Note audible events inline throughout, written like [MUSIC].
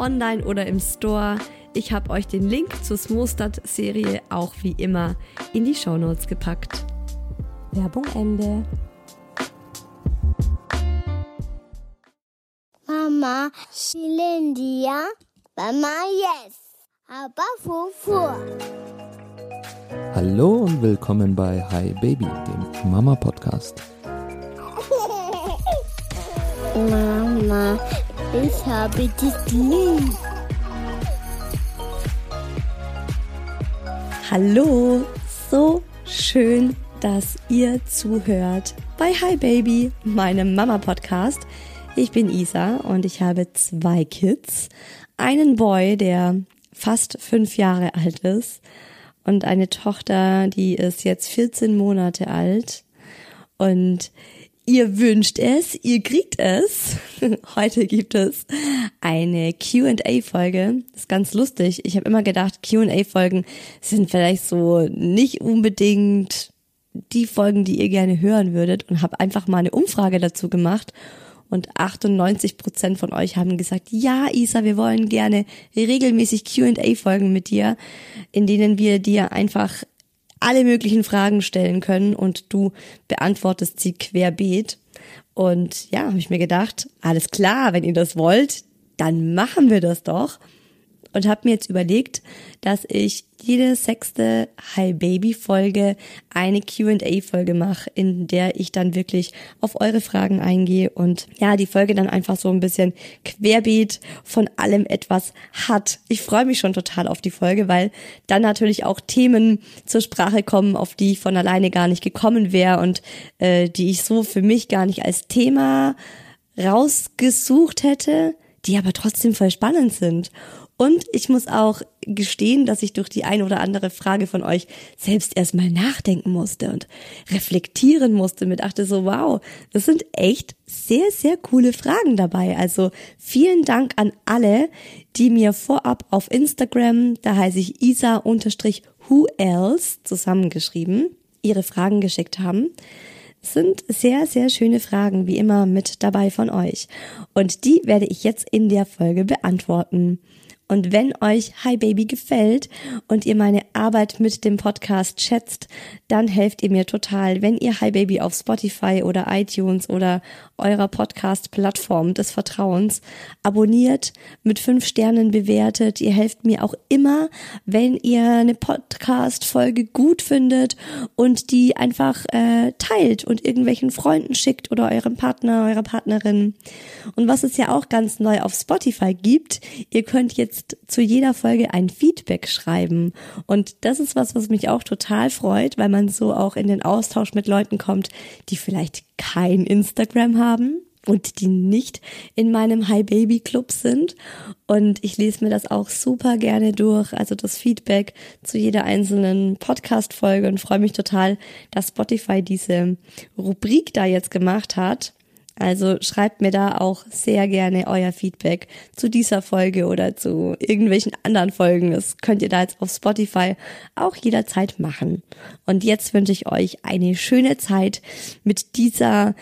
online oder im Store. Ich habe euch den Link zur Smostad-Serie auch wie immer in die Shownotes gepackt. Werbung Ende. Mama, Shilindia, Mama, yes, aber Fufu. Hallo und willkommen bei Hi Baby, dem [LAUGHS] Mama Podcast. Mama, ich habe dich lieb. Hallo, so schön, dass ihr zuhört bei Hi Baby, meinem Mama-Podcast. Ich bin Isa und ich habe zwei Kids. Einen Boy, der fast fünf Jahre alt ist und eine Tochter, die ist jetzt 14 Monate alt. Und Ihr wünscht es, ihr kriegt es. [LAUGHS] Heute gibt es eine QA-Folge. Das ist ganz lustig. Ich habe immer gedacht, QA-Folgen sind vielleicht so nicht unbedingt die Folgen, die ihr gerne hören würdet und habe einfach mal eine Umfrage dazu gemacht. Und 98 Prozent von euch haben gesagt, ja, Isa, wir wollen gerne regelmäßig QA-Folgen mit dir, in denen wir dir einfach alle möglichen Fragen stellen können und du beantwortest sie querbeet. Und ja, habe ich mir gedacht, alles klar, wenn ihr das wollt, dann machen wir das doch und habe mir jetzt überlegt, dass ich jede sechste Hi Baby Folge eine Q&A Folge mache, in der ich dann wirklich auf eure Fragen eingehe und ja, die Folge dann einfach so ein bisschen querbeet von allem etwas hat. Ich freue mich schon total auf die Folge, weil dann natürlich auch Themen zur Sprache kommen, auf die ich von alleine gar nicht gekommen wäre und äh, die ich so für mich gar nicht als Thema rausgesucht hätte, die aber trotzdem voll spannend sind. Und ich muss auch gestehen, dass ich durch die eine oder andere Frage von euch selbst erstmal nachdenken musste und reflektieren musste mit dachte so, wow, das sind echt sehr, sehr coole Fragen dabei. Also vielen Dank an alle, die mir vorab auf Instagram, da heiße ich isa-who else zusammengeschrieben, ihre Fragen geschickt haben sind sehr, sehr schöne Fragen, wie immer mit dabei von euch. Und die werde ich jetzt in der Folge beantworten. Und wenn euch Hi Baby gefällt und ihr meine Arbeit mit dem Podcast schätzt, dann helft ihr mir total, wenn ihr Hi Baby auf Spotify oder iTunes oder eurer Podcast-Plattform des Vertrauens abonniert, mit fünf Sternen bewertet. Ihr helft mir auch immer, wenn ihr eine Podcast-Folge gut findet und die einfach äh, teilt und irgendwelchen Freunden schickt oder eurem Partner, eurer Partnerin. Und was es ja auch ganz neu auf Spotify gibt, ihr könnt jetzt jetzt zu jeder Folge ein Feedback schreiben. Und das ist was, was mich auch total freut, weil man so auch in den Austausch mit Leuten kommt, die vielleicht kein Instagram haben und die nicht in meinem Hi Baby Club sind. Und ich lese mir das auch super gerne durch, also das Feedback zu jeder einzelnen Podcast-Folge und freue mich total, dass Spotify diese Rubrik da jetzt gemacht hat. Also schreibt mir da auch sehr gerne euer Feedback zu dieser Folge oder zu irgendwelchen anderen Folgen. Das könnt ihr da jetzt auf Spotify auch jederzeit machen. Und jetzt wünsche ich euch eine schöne Zeit mit dieser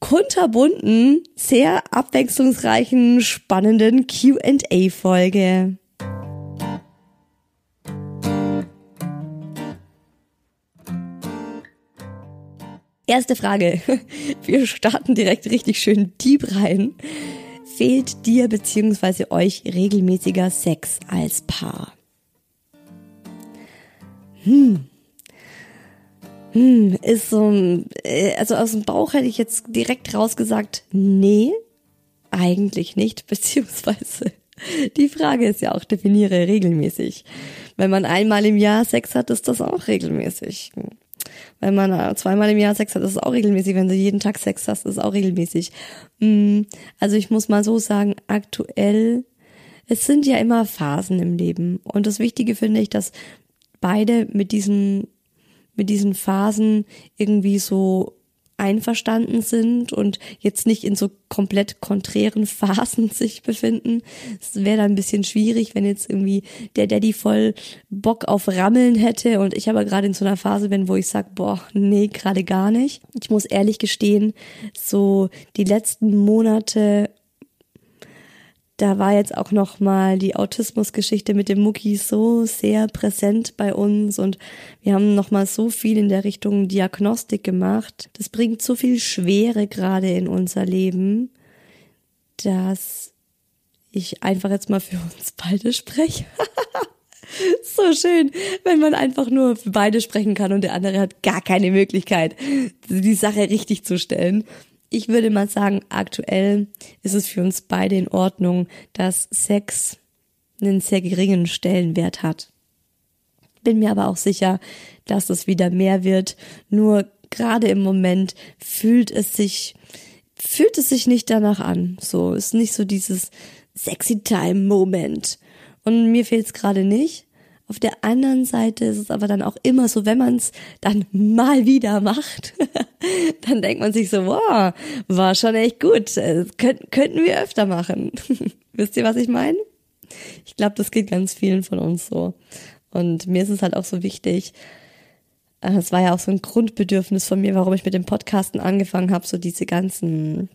kunterbunten, sehr abwechslungsreichen, spannenden QA-Folge. Erste Frage. [LAUGHS] Wir starten direkt richtig schön deep rein. Fehlt dir bzw. euch regelmäßiger Sex als Paar? Hm, hm, ist so, äh, also aus dem Bauch hätte ich jetzt direkt rausgesagt, nee, eigentlich nicht, [LAUGHS] beziehungsweise die Frage ist ja auch, definiere regelmäßig. Wenn man einmal im Jahr Sex hat, ist das auch regelmäßig. Wenn man zweimal im Jahr Sex hat, ist es auch regelmäßig. Wenn du jeden Tag Sex hast, ist es auch regelmäßig. Hm, also ich muss mal so sagen, aktuell, es sind ja immer Phasen im Leben. Und das Wichtige finde ich, dass beide mit diesen mit diesen Phasen irgendwie so einverstanden sind und jetzt nicht in so komplett konträren Phasen [LAUGHS] sich befinden. Es wäre dann ein bisschen schwierig, wenn jetzt irgendwie der Daddy voll Bock auf Rammeln hätte und ich aber gerade in so einer Phase bin, wo ich sag, boah, nee, gerade gar nicht. Ich muss ehrlich gestehen, so die letzten Monate da war jetzt auch noch mal die Autismusgeschichte mit dem Mucki so sehr präsent bei uns und wir haben noch mal so viel in der Richtung Diagnostik gemacht. Das bringt so viel Schwere gerade in unser Leben, dass ich einfach jetzt mal für uns beide spreche. [LAUGHS] so schön, wenn man einfach nur für beide sprechen kann und der andere hat gar keine Möglichkeit, die Sache richtig zu stellen ich würde mal sagen, aktuell ist es für uns beide in Ordnung, dass Sex einen sehr geringen Stellenwert hat. Bin mir aber auch sicher, dass es wieder mehr wird. Nur gerade im Moment fühlt es sich, fühlt es sich nicht danach an. So, ist nicht so dieses sexy time Moment. Und mir fehlt es gerade nicht. Auf der anderen Seite ist es aber dann auch immer so, wenn man es dann mal wieder macht, [LAUGHS] dann denkt man sich so, wow, war schon echt gut, das könnten, könnten wir öfter machen. [LAUGHS] Wisst ihr, was ich meine? Ich glaube, das geht ganz vielen von uns so. Und mir ist es halt auch so wichtig, äh, es war ja auch so ein Grundbedürfnis von mir, warum ich mit dem Podcasten angefangen habe, so diese ganzen,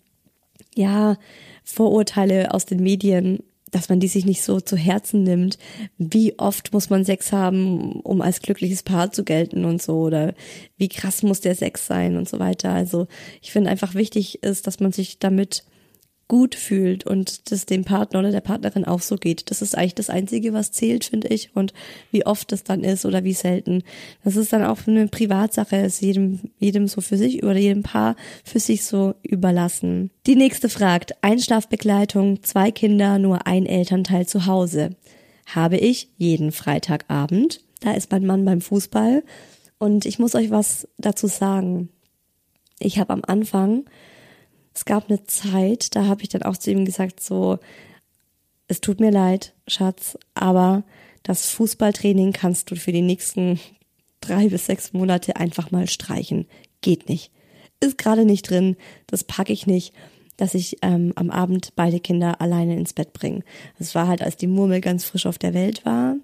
ja, Vorurteile aus den Medien dass man die sich nicht so zu Herzen nimmt. Wie oft muss man Sex haben, um als glückliches Paar zu gelten und so oder wie krass muss der Sex sein und so weiter. Also ich finde einfach wichtig ist, dass man sich damit gut fühlt und das dem Partner oder der Partnerin auch so geht. Das ist eigentlich das Einzige, was zählt, finde ich. Und wie oft das dann ist oder wie selten. Das ist dann auch eine Privatsache, ist jedem, jedem so für sich oder jedem Paar für sich so überlassen. Die nächste fragt, Einschlafbegleitung, zwei Kinder, nur ein Elternteil zu Hause. Habe ich jeden Freitagabend. Da ist mein Mann beim Fußball. Und ich muss euch was dazu sagen. Ich habe am Anfang es gab eine Zeit, da habe ich dann auch zu ihm gesagt, so, es tut mir leid, Schatz, aber das Fußballtraining kannst du für die nächsten drei bis sechs Monate einfach mal streichen. Geht nicht. Ist gerade nicht drin, das packe ich nicht, dass ich ähm, am Abend beide Kinder alleine ins Bett bringe. Das war halt, als die Murmel ganz frisch auf der Welt war.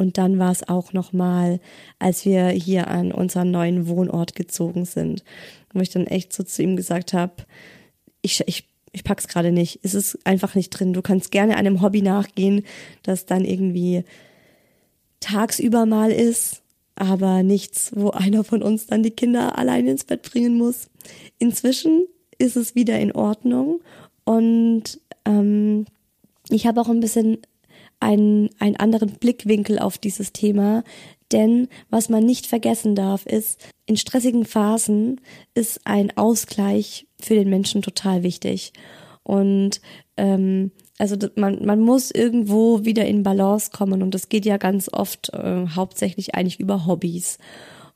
Und dann war es auch nochmal, als wir hier an unseren neuen Wohnort gezogen sind wo ich dann echt so zu ihm gesagt habe, ich, ich, ich pack's gerade nicht. Es ist einfach nicht drin. Du kannst gerne einem Hobby nachgehen, das dann irgendwie tagsüber mal ist, aber nichts, wo einer von uns dann die Kinder allein ins Bett bringen muss. Inzwischen ist es wieder in Ordnung und ähm, ich habe auch ein bisschen einen, einen anderen Blickwinkel auf dieses Thema, denn was man nicht vergessen darf, ist, in stressigen Phasen ist ein Ausgleich für den Menschen total wichtig. Und ähm, also man, man muss irgendwo wieder in Balance kommen und das geht ja ganz oft äh, hauptsächlich eigentlich über Hobbys.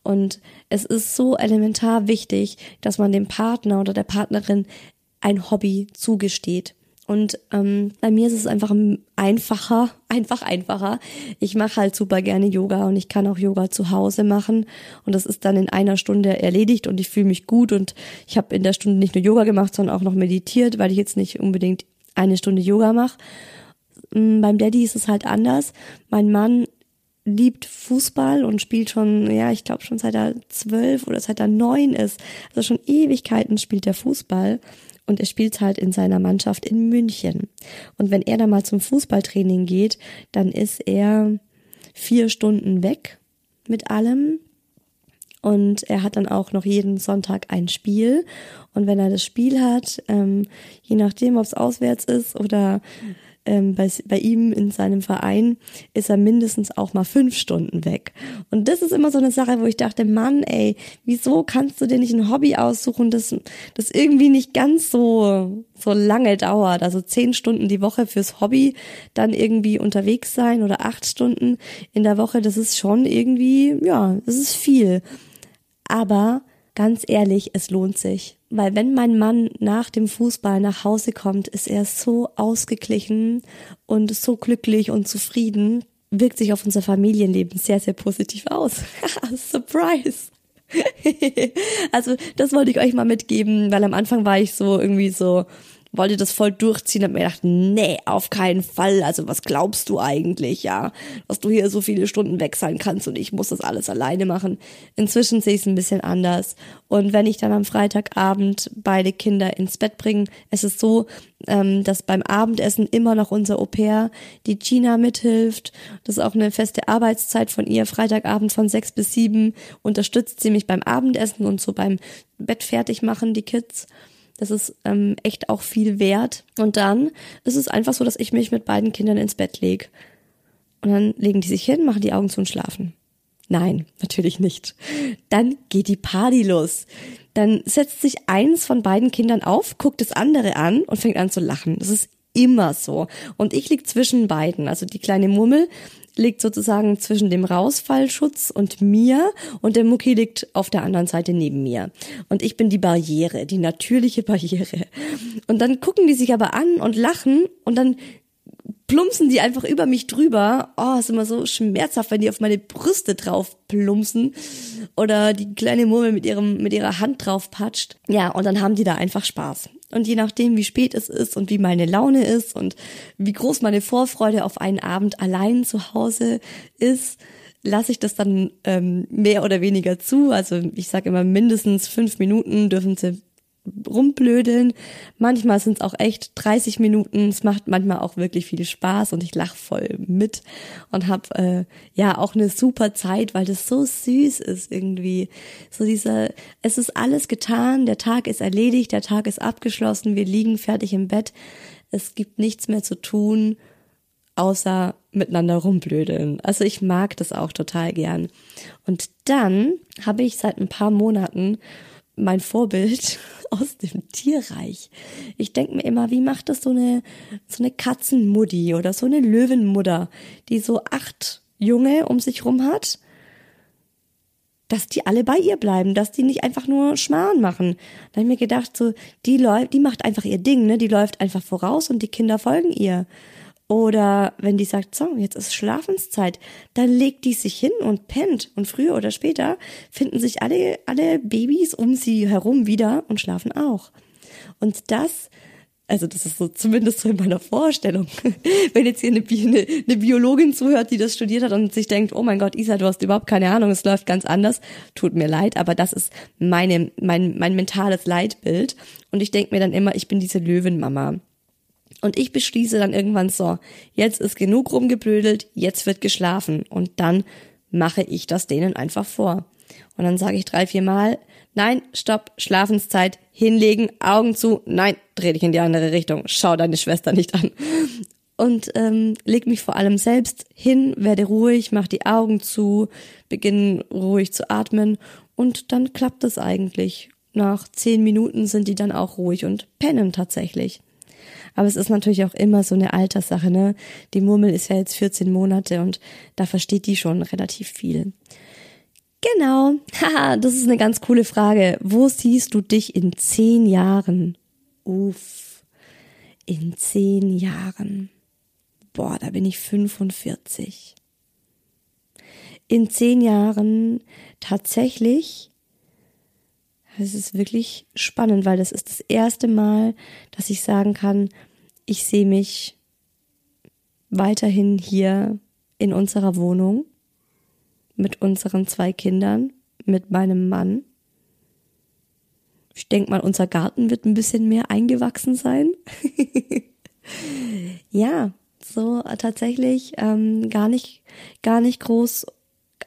Und es ist so elementar wichtig, dass man dem Partner oder der Partnerin ein Hobby zugesteht. Und ähm, bei mir ist es einfach einfacher, [LAUGHS] einfach einfacher. Ich mache halt super gerne Yoga und ich kann auch Yoga zu Hause machen und das ist dann in einer Stunde erledigt und ich fühle mich gut und ich habe in der Stunde nicht nur Yoga gemacht, sondern auch noch meditiert, weil ich jetzt nicht unbedingt eine Stunde Yoga mache. Ähm, beim Daddy ist es halt anders. Mein Mann liebt Fußball und spielt schon, ja, ich glaube schon seit er zwölf oder seit er neun ist. Also schon Ewigkeiten spielt er Fußball und er spielt halt in seiner Mannschaft in München. Und wenn er da mal zum Fußballtraining geht, dann ist er vier Stunden weg mit allem. Und er hat dann auch noch jeden Sonntag ein Spiel. Und wenn er das Spiel hat, ähm, je nachdem, ob es auswärts ist oder ähm, bei, bei ihm in seinem Verein ist er mindestens auch mal fünf Stunden weg. Und das ist immer so eine Sache, wo ich dachte, Mann, ey, wieso kannst du dir nicht ein Hobby aussuchen, das, das irgendwie nicht ganz so, so lange dauert? Also zehn Stunden die Woche fürs Hobby, dann irgendwie unterwegs sein oder acht Stunden in der Woche, das ist schon irgendwie, ja, das ist viel. Aber ganz ehrlich, es lohnt sich. Weil wenn mein Mann nach dem Fußball nach Hause kommt, ist er so ausgeglichen und so glücklich und zufrieden, wirkt sich auf unser Familienleben sehr, sehr positiv aus. [LAUGHS] Surprise! [LAUGHS] also das wollte ich euch mal mitgeben, weil am Anfang war ich so irgendwie so, wollte das voll durchziehen, hab mir gedacht, nee, auf keinen Fall. Also was glaubst du eigentlich, ja, dass du hier so viele Stunden weg sein kannst und ich muss das alles alleine machen. Inzwischen sehe ich es ein bisschen anders. Und wenn ich dann am Freitagabend beide Kinder ins Bett bringe, es ist so, ähm, dass beim Abendessen immer noch unser Au pair, die Gina mithilft. Das ist auch eine feste Arbeitszeit von ihr. Freitagabend von sechs bis sieben unterstützt sie mich beim Abendessen und so beim Bett fertig machen, die Kids. Das ist ähm, echt auch viel wert. Und dann ist es einfach so, dass ich mich mit beiden Kindern ins Bett lege. Und dann legen die sich hin, machen die Augen zu und schlafen. Nein, natürlich nicht. Dann geht die Party los. Dann setzt sich eins von beiden Kindern auf, guckt das andere an und fängt an zu lachen. Das ist immer so. Und ich lieg zwischen beiden. Also die kleine Mummel liegt sozusagen zwischen dem Rausfallschutz und mir und der Mucki liegt auf der anderen Seite neben mir. Und ich bin die Barriere, die natürliche [LAUGHS] Barriere. Und dann gucken die sich aber an und lachen und dann plumpsen die einfach über mich drüber. Oh, ist immer so schmerzhaft, wenn die auf meine Brüste drauf plumpsen oder die kleine Murmel mit ihrem mit ihrer Hand drauf patscht. Ja, und dann haben die da einfach Spaß. Und je nachdem, wie spät es ist und wie meine Laune ist und wie groß meine Vorfreude auf einen Abend allein zu Hause ist, lasse ich das dann ähm, mehr oder weniger zu. Also ich sage immer mindestens fünf Minuten dürfen sie rumblödeln. Manchmal sind es auch echt 30 Minuten. Es macht manchmal auch wirklich viel Spaß und ich lache voll mit und habe äh, ja auch eine super Zeit, weil das so süß ist irgendwie. So dieser, es ist alles getan, der Tag ist erledigt, der Tag ist abgeschlossen, wir liegen fertig im Bett. Es gibt nichts mehr zu tun, außer miteinander rumblödeln. Also ich mag das auch total gern. Und dann habe ich seit ein paar Monaten mein Vorbild [LAUGHS] aus dem Tierreich. Ich denke mir immer, wie macht das so eine, so eine Katzenmuddi oder so eine Löwenmutter, die so acht Junge um sich rum hat, dass die alle bei ihr bleiben, dass die nicht einfach nur Schmarrn machen. Da habe ich mir gedacht, so, die läuft, die macht einfach ihr Ding, ne, die läuft einfach voraus und die Kinder folgen ihr. Oder wenn die sagt, so, jetzt ist Schlafenszeit, dann legt die sich hin und pennt. Und früher oder später finden sich alle, alle Babys um sie herum wieder und schlafen auch. Und das, also das ist so zumindest so in meiner Vorstellung. [LAUGHS] Wenn jetzt hier eine, eine, eine Biologin zuhört, die das studiert hat und sich denkt, oh mein Gott, Isa, du hast überhaupt keine Ahnung, es läuft ganz anders, tut mir leid, aber das ist meine, mein, mein mentales Leitbild. Und ich denke mir dann immer, ich bin diese Löwenmama. Und ich beschließe dann irgendwann so, jetzt ist genug rumgeblödelt, jetzt wird geschlafen. Und dann mache ich das denen einfach vor. Und dann sage ich drei, vier Mal, nein, stopp, Schlafenszeit, hinlegen, Augen zu, nein, dreh dich in die andere Richtung, schau deine Schwester nicht an. Und ähm, leg mich vor allem selbst hin, werde ruhig, mach die Augen zu, beginne ruhig zu atmen und dann klappt es eigentlich. Nach zehn Minuten sind die dann auch ruhig und pennen tatsächlich. Aber es ist natürlich auch immer so eine Alterssache, ne? Die Murmel ist ja jetzt 14 Monate und da versteht die schon relativ viel. Genau. [LAUGHS] Haha, das ist eine ganz coole Frage. Wo siehst du dich in zehn Jahren? Uff. In zehn Jahren. Boah, da bin ich 45. In zehn Jahren tatsächlich, es ist wirklich spannend, weil das ist das erste Mal, dass ich sagen kann, ich sehe mich weiterhin hier in unserer Wohnung mit unseren zwei Kindern, mit meinem Mann. Ich denke mal, unser Garten wird ein bisschen mehr eingewachsen sein. [LAUGHS] ja, so tatsächlich ähm, gar nicht, gar nicht groß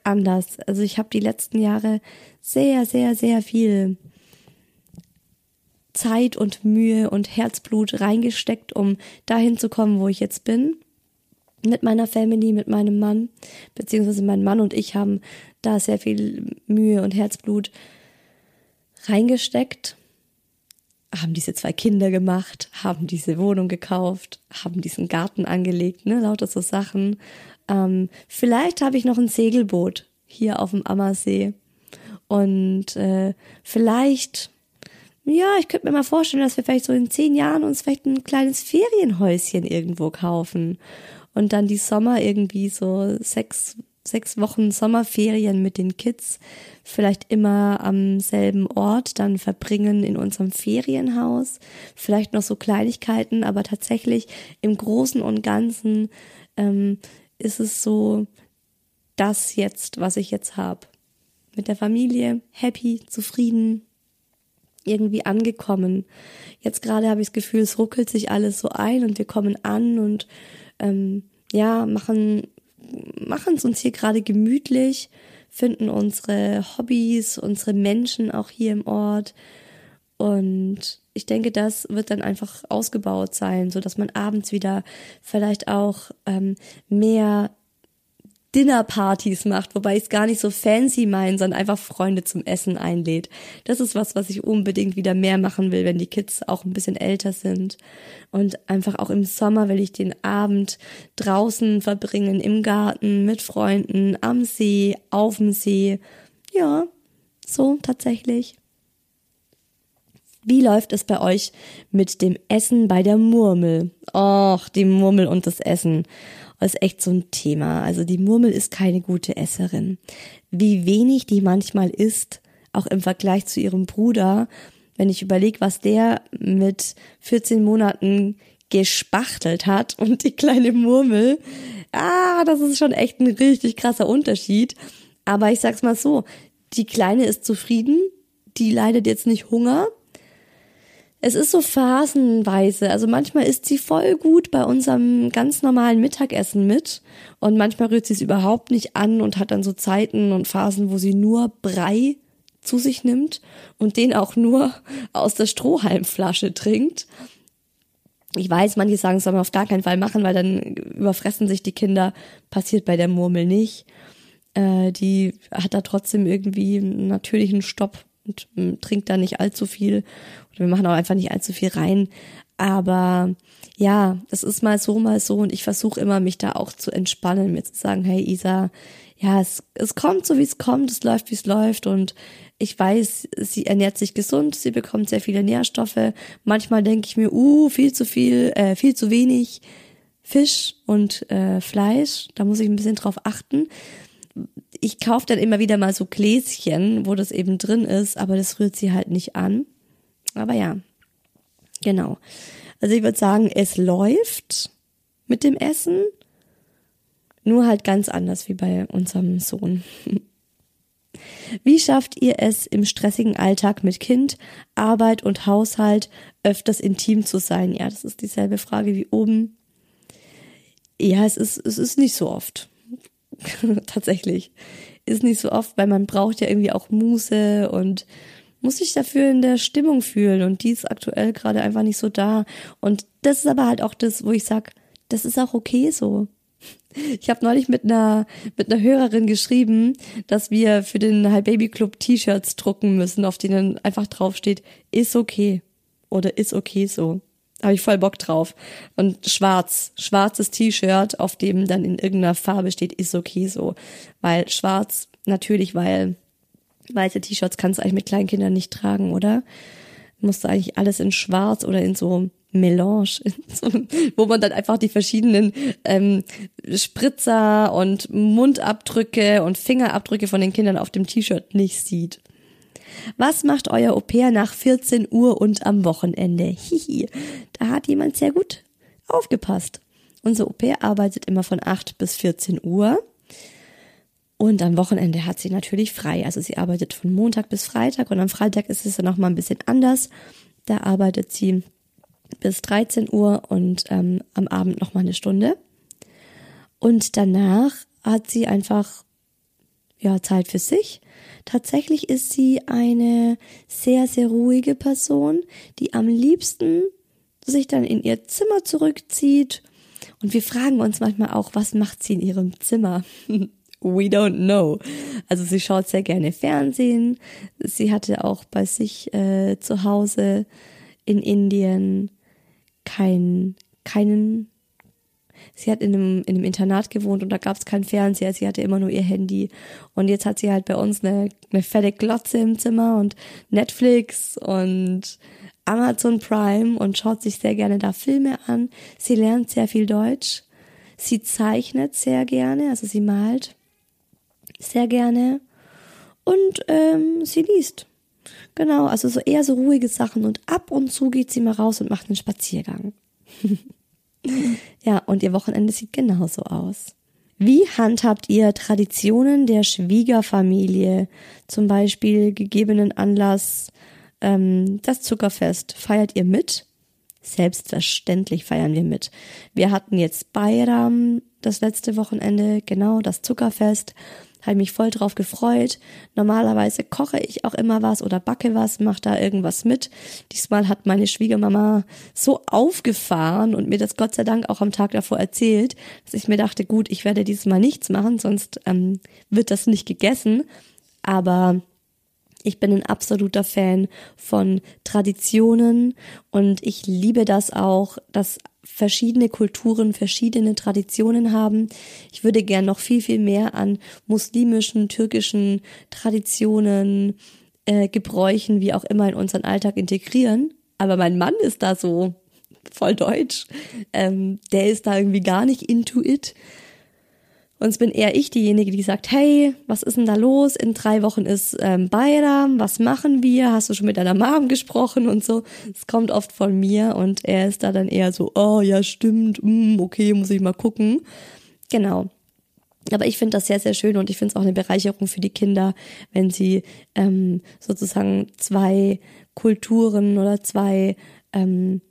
anders. Also ich habe die letzten Jahre sehr, sehr, sehr viel Zeit und Mühe und Herzblut reingesteckt, um dahin zu kommen, wo ich jetzt bin mit meiner Family, mit meinem Mann, beziehungsweise mein Mann und ich haben da sehr viel Mühe und Herzblut reingesteckt, haben diese zwei Kinder gemacht, haben diese Wohnung gekauft, haben diesen Garten angelegt, ne, lauter so Sachen. Ähm, vielleicht habe ich noch ein Segelboot hier auf dem Ammersee und äh, vielleicht ja, ich könnte mir mal vorstellen, dass wir vielleicht so in zehn Jahren uns vielleicht ein kleines Ferienhäuschen irgendwo kaufen und dann die Sommer irgendwie so sechs, sechs Wochen Sommerferien mit den Kids vielleicht immer am selben Ort dann verbringen in unserem Ferienhaus. Vielleicht noch so Kleinigkeiten, aber tatsächlich im Großen und Ganzen ähm, ist es so das jetzt, was ich jetzt habe. Mit der Familie, happy, zufrieden, irgendwie angekommen. Jetzt gerade habe ich das Gefühl, es ruckelt sich alles so ein und wir kommen an und ähm, ja, machen machen es uns hier gerade gemütlich, finden unsere Hobbys, unsere Menschen auch hier im Ort und ich denke, das wird dann einfach ausgebaut sein, so dass man abends wieder vielleicht auch ähm, mehr Dinnerpartys macht, wobei ich es gar nicht so fancy meine, sondern einfach Freunde zum Essen einlädt. Das ist was, was ich unbedingt wieder mehr machen will, wenn die Kids auch ein bisschen älter sind. Und einfach auch im Sommer will ich den Abend draußen verbringen, im Garten, mit Freunden, am See, auf dem See. Ja, so tatsächlich. Wie läuft es bei euch mit dem Essen bei der Murmel? Och, die Murmel und das Essen. Das ist echt so ein Thema. Also die Murmel ist keine gute Esserin. Wie wenig die manchmal isst, auch im Vergleich zu ihrem Bruder, wenn ich überlege, was der mit 14 Monaten gespachtelt hat und die kleine Murmel, ah, das ist schon echt ein richtig krasser Unterschied. Aber ich sag's mal so, die Kleine ist zufrieden, die leidet jetzt nicht Hunger, es ist so phasenweise. Also manchmal ist sie voll gut bei unserem ganz normalen Mittagessen mit und manchmal rührt sie es überhaupt nicht an und hat dann so Zeiten und Phasen, wo sie nur Brei zu sich nimmt und den auch nur [LAUGHS] aus der Strohhalmflasche trinkt. Ich weiß, manche sagen, das soll man auf gar keinen Fall machen, weil dann überfressen sich die Kinder. Passiert bei der Murmel nicht. Äh, die hat da trotzdem irgendwie einen natürlichen Stopp und äh, trinkt da nicht allzu viel. Wir machen auch einfach nicht allzu viel rein. Aber ja, das ist mal so, mal so. Und ich versuche immer, mich da auch zu entspannen, mir zu sagen, hey Isa, ja, es, es kommt so, wie es kommt, es läuft, wie es läuft. Und ich weiß, sie ernährt sich gesund, sie bekommt sehr viele Nährstoffe. Manchmal denke ich mir, uh, viel zu viel, äh, viel zu wenig Fisch und äh, Fleisch. Da muss ich ein bisschen drauf achten ich kaufe dann immer wieder mal so Gläschen, wo das eben drin ist, aber das rührt sie halt nicht an. Aber ja, genau. Also ich würde sagen, es läuft mit dem Essen, nur halt ganz anders wie bei unserem Sohn. [LAUGHS] Wie schafft ihr es im stressigen Alltag mit Kind, Arbeit und Haushalt öfters intim zu sein? Ja, das ist dieselbe Frage wie oben. Ja, es ist, es ist nicht so oft. [LAUGHS] Tatsächlich. Ist nicht so oft, weil man braucht ja irgendwie auch Muße und muss sich dafür in der Stimmung fühlen und die ist aktuell gerade einfach nicht so da. Und das ist aber halt auch das, wo ich sag, das ist auch okay so. [LAUGHS] Ich habe neulich mit einer mit einer Hörerin geschrieben, dass wir für den High Baby Club T-Shirts drucken müssen, auf denen einfach draufsteht, ist okay oder ist okay so habe ich voll Bock drauf. Und schwarz, schwarzes T-Shirt, auf dem dann in irgendeiner Farbe steht, ist okay so. Weil schwarz, natürlich, weil Weiße T-Shirts kannst du eigentlich mit kleinen Kindern nicht tragen, oder? Musst du eigentlich alles in schwarz oder in so Melange, [LAUGHS] so, wo man dann einfach die verschiedenen ähm, Spritzer und Mundabdrücke und Fingerabdrücke von den Kindern auf dem T-Shirt nicht sieht. Was macht euer Au pair nach 14 Uhr und am Wochenende? Hihi, da hat jemand sehr gut aufgepasst. Unser Au pair arbeitet immer von 8 bis 14 Uhr. Und am Wochenende hat sie natürlich frei. Also sie arbeitet von Montag bis Freitag und am Freitag ist es dann noch mal ein bisschen anders. Da arbeitet sie bis 13 Uhr und ähm, am Abend noch mal eine Stunde. Und danach hat sie einfach ja Zeit für sich. Tatsächlich ist sie eine sehr sehr ruhige Person, die am liebsten sich dann in ihr Zimmer zurückzieht. Und wir fragen uns manchmal auch, was macht sie in ihrem Zimmer? [LAUGHS] We don't know. Also sie schaut sehr gerne Fernsehen. Sie hatte auch bei sich äh, zu Hause in Indien kein, keinen. Sie hat in einem, in einem Internat gewohnt und da gab es keinen Fernseher. Sie hatte immer nur ihr Handy. Und jetzt hat sie halt bei uns eine, eine fette Glotze im Zimmer und Netflix und Amazon Prime und schaut sich sehr gerne da Filme an. Sie lernt sehr viel Deutsch. Sie zeichnet sehr gerne, also sie malt sehr gerne und ähm, sie liest. Genau, also so eher so ruhige Sachen und ab und zu geht sie mal raus und macht einen Spaziergang. [LAUGHS] ja, und ihr Wochenende sieht genauso aus. Wie handhabt ihr Traditionen der Schwiegerfamilie? Zum Beispiel gegebenen Anlass ähm, das Zuckerfest. Feiert ihr mit? Selbstverständlich feiern wir mit. Wir hatten jetzt Bayram das letzte Wochenende, genau das Zuckerfest habe mich voll drauf gefreut. Normalerweise koche ich auch immer was oder backe was, mache da irgendwas mit. Diesmal hat meine Schwiegermama so aufgefahren und mir das Gott sei Dank auch am Tag davor erzählt, dass ich mir dachte, gut, ich werde dieses Mal nichts machen, sonst ähm, wird das nicht gegessen. Aber ich bin ein absoluter Fan von Traditionen und ich liebe das auch, dass verschiedene Kulturen, verschiedene Traditionen haben. Ich würde gern noch viel, viel mehr an muslimischen, türkischen Traditionen, äh, Gebräuchen, wie auch immer in unseren Alltag integrieren. Aber mein Mann ist da so voll deutsch. Ähm, der ist da irgendwie gar nicht into Und es bin eher ich diejenige, die sagt, hey, was ist denn da los? In drei Wochen ist ähm, Bayram, was machen wir? Hast du schon mit deiner Mom gesprochen und so? Es kommt oft von mir und er ist da dann eher so, oh ja, stimmt, mm, okay, muss ich mal gucken. Genau. Aber ich finde das sehr, sehr schön und ich finde es auch eine Bereicherung für die Kinder, wenn sie ähm, sozusagen zwei Kulturen oder zwei ähm,